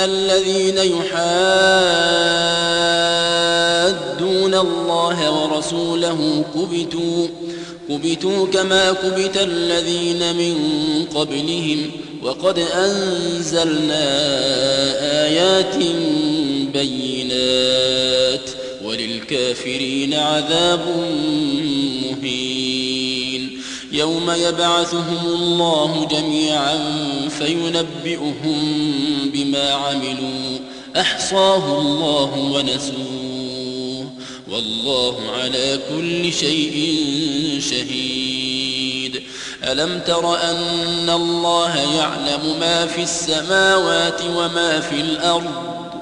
الذين يحادون الله ورسوله كبتوا كبتوا كما كبت الذين من قبلهم. وقد أنزلنا آيات بينات. وللكافرين عذاب مهين. يوم يبعثهم الله جميعا فينبئهم بما عملوا. أحصاه الله ونسوه. والله على كل شيء شهيد. ألم تر أن الله يعلم ما في السماوات وما في الأرض؟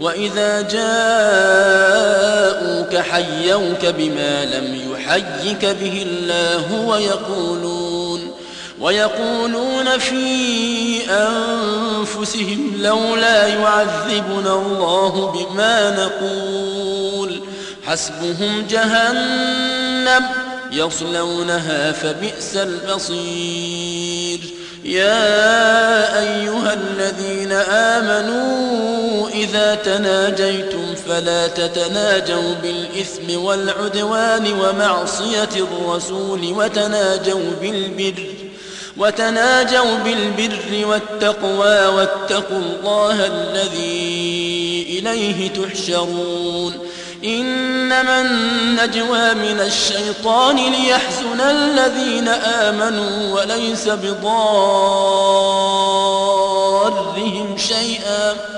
وإذا جاءوك حيوك بما لم يحيك به الله ويقولون ويقولون في أنفسهم لولا يعذبنا الله بما نقول حسبهم جهنم يصلونها فبئس المصير يا أيها الذين آمنوا إذا تناجيتم فلا تتناجوا بالإثم والعدوان ومعصية الرسول وتناجوا بالبر وتناجوا بالبر والتقوى واتقوا الله الذي إليه تحشرون. إنما النجوى من الشيطان ليحزن الذين آمنوا وليس بضارهم شيئا.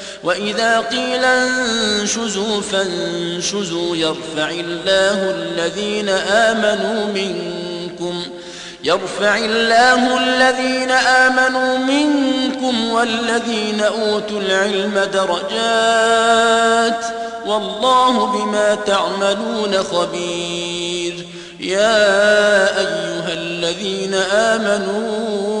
وإذا قيل انشزوا فانشزوا يرفع الله الذين آمنوا منكم يرفع الله الذين آمنوا منكم والذين أوتوا العلم درجات والله بما تعملون خبير يا أيها الذين آمنوا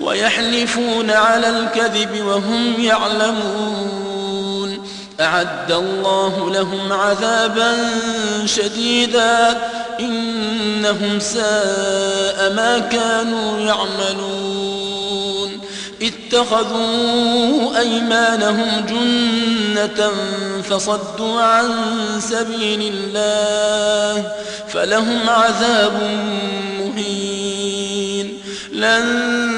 ويحلفون على الكذب وهم يعلمون. أعد الله لهم عذابا شديدا. إنهم ساء ما كانوا يعملون. اتخذوا أيمانهم جنة فصدوا عن سبيل الله فلهم عذاب مهين. لن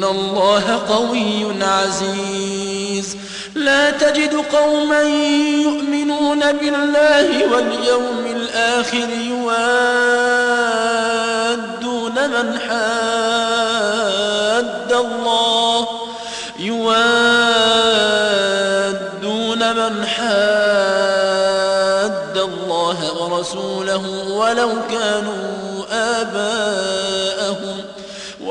إن الله قوي عزيز. لا تجد قوما يؤمنون بالله واليوم الآخر يوادون من حاد الله. يوادون من حاد الله ورسوله ولو كانوا آباءهم.